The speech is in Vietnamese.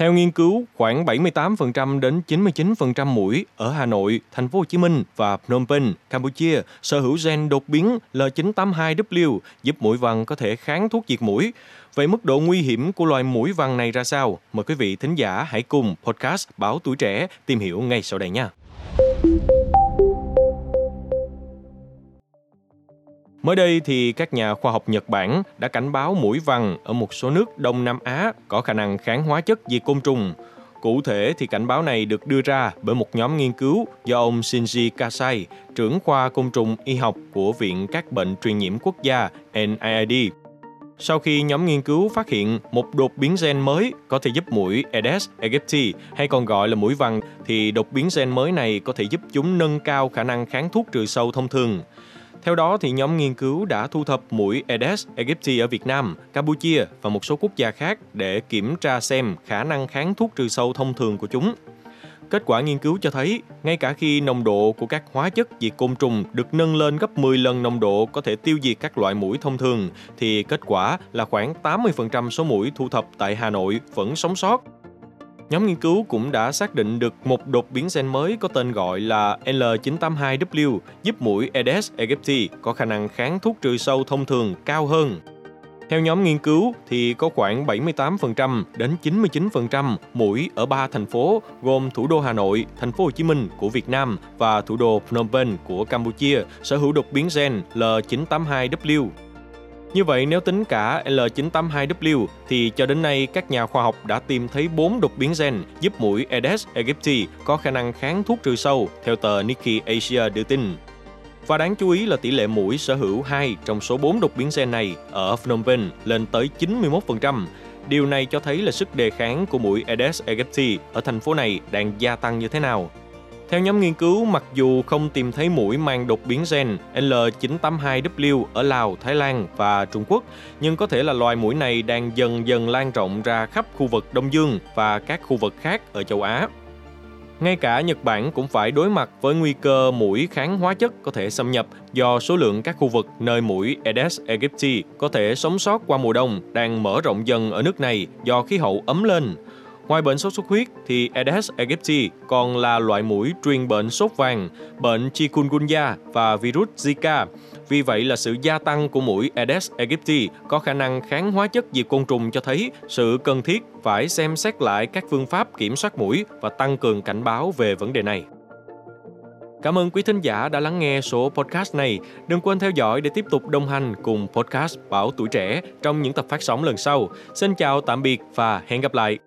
Theo nghiên cứu, khoảng 78% đến 99% mũi ở Hà Nội, Thành phố Hồ Chí Minh và Phnom Penh, Campuchia sở hữu gen đột biến L982W giúp mũi vằn có thể kháng thuốc diệt mũi. Vậy mức độ nguy hiểm của loài mũi vằn này ra sao? Mời quý vị thính giả hãy cùng podcast Báo Tuổi Trẻ tìm hiểu ngay sau đây nha. Mới đây thì các nhà khoa học Nhật Bản đã cảnh báo mũi vằn ở một số nước Đông Nam Á có khả năng kháng hóa chất diệt côn trùng. Cụ thể thì cảnh báo này được đưa ra bởi một nhóm nghiên cứu do ông Shinji Kasai, trưởng khoa côn trùng y học của Viện các bệnh truyền nhiễm quốc gia NIAID. Sau khi nhóm nghiên cứu phát hiện một đột biến gen mới có thể giúp mũi Aedes aegypti hay còn gọi là mũi vằn thì đột biến gen mới này có thể giúp chúng nâng cao khả năng kháng thuốc trừ sâu thông thường. Theo đó, thì nhóm nghiên cứu đã thu thập mũi Aedes aegypti ở Việt Nam, Campuchia và một số quốc gia khác để kiểm tra xem khả năng kháng thuốc trừ sâu thông thường của chúng. Kết quả nghiên cứu cho thấy, ngay cả khi nồng độ của các hóa chất diệt côn trùng được nâng lên gấp 10 lần nồng độ có thể tiêu diệt các loại mũi thông thường, thì kết quả là khoảng 80% số mũi thu thập tại Hà Nội vẫn sống sót Nhóm nghiên cứu cũng đã xác định được một đột biến gen mới có tên gọi là L982W giúp mũi Aedes aegypti có khả năng kháng thuốc trừ sâu thông thường cao hơn. Theo nhóm nghiên cứu thì có khoảng 78% đến 99% mũi ở ba thành phố gồm thủ đô Hà Nội, thành phố Hồ Chí Minh của Việt Nam và thủ đô Phnom Penh của Campuchia sở hữu đột biến gen L982W. Như vậy, nếu tính cả L982W thì cho đến nay các nhà khoa học đã tìm thấy 4 đột biến gen giúp mũi Aedes aegypti có khả năng kháng thuốc trừ sâu, theo tờ Nikkei Asia đưa tin. Và đáng chú ý là tỷ lệ mũi sở hữu 2 trong số 4 đột biến gen này ở Phnom Penh lên tới 91%. Điều này cho thấy là sức đề kháng của mũi Aedes aegypti ở thành phố này đang gia tăng như thế nào. Theo nhóm nghiên cứu, mặc dù không tìm thấy mũi mang đột biến gen L982W ở Lào, Thái Lan và Trung Quốc, nhưng có thể là loài mũi này đang dần dần lan rộng ra khắp khu vực Đông Dương và các khu vực khác ở châu Á. Ngay cả Nhật Bản cũng phải đối mặt với nguy cơ mũi kháng hóa chất có thể xâm nhập do số lượng các khu vực nơi mũi Aedes aegypti có thể sống sót qua mùa đông đang mở rộng dần ở nước này do khí hậu ấm lên. Ngoài bệnh sốt xuất huyết thì Aedes aegypti còn là loại mũi truyền bệnh sốt vàng, bệnh chikungunya và virus Zika. Vì vậy là sự gia tăng của mũi Aedes aegypti có khả năng kháng hóa chất diệt côn trùng cho thấy sự cần thiết phải xem xét lại các phương pháp kiểm soát mũi và tăng cường cảnh báo về vấn đề này. Cảm ơn quý thính giả đã lắng nghe số podcast này. Đừng quên theo dõi để tiếp tục đồng hành cùng podcast Bảo Tuổi Trẻ trong những tập phát sóng lần sau. Xin chào tạm biệt và hẹn gặp lại.